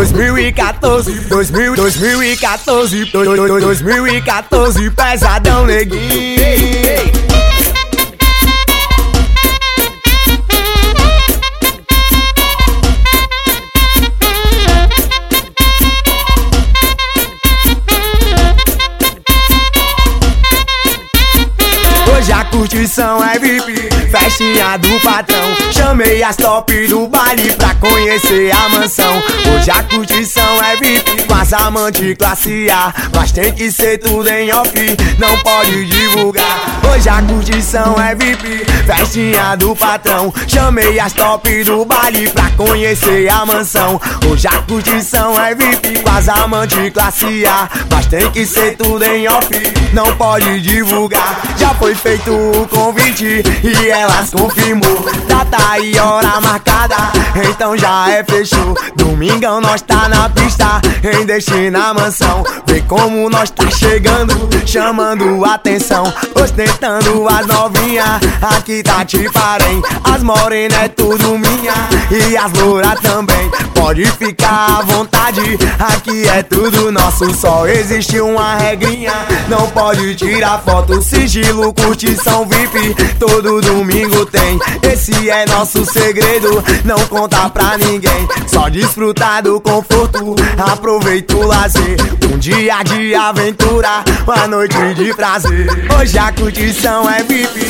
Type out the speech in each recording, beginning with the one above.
2014, 2000, 2014, 2014, pesadão neguinho. Curtição é VIP, festinha do patrão. Chamei as top do baile pra conhecer a mansão. Hoje a curtição é VIP, as amantes classe A. Mas tem que ser tudo em off, não pode divulgar. Hoje a curtição é VIP, festinha do patrão. Chamei as top do baile pra conhecer a mansão. Hoje a curtição é VIP, com as amantes classe A. Mas tem que ser tudo em off, não pode divulgar. Já foi feito o convite e elas confirmou Data e hora marcada, então já é fechou Domingão nós tá na pista, em destino na mansão Vê como nós tá chegando, chamando atenção Ostentando as novinhas, aqui tá te parem As morenas é tudo minha e as louras também Pode ficar à vontade, aqui é tudo nosso Só existe uma regrinha, não pode tirar foto Sigilo, curtição VIP, todo domingo tem Esse é nosso segredo, não conta pra ninguém Só desfrutar do conforto, aproveita o lazer Um dia de aventura, uma noite de prazer. Hoje a curtição é VIP,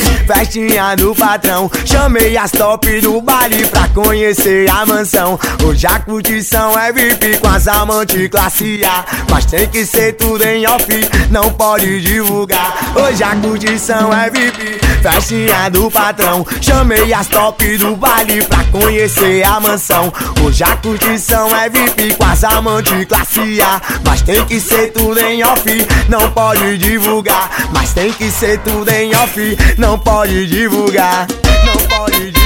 festinha do patrão. Chamei as top do baile pra conhecer a mansão. Hoje a curtição é VIP com as amantes classe A. Mas tem que ser tudo em off, não pode divulgar. Hoje a curtição é VIP, festinha do patrão. Chamei as top do baile pra conhecer a mansão. Hoje a curtição é VIP com as amantes classe A. Mas tem que ser tudo em off, não pode divulgar. Mas tem que ser tudo em off, não divulgar. Não pode divulgar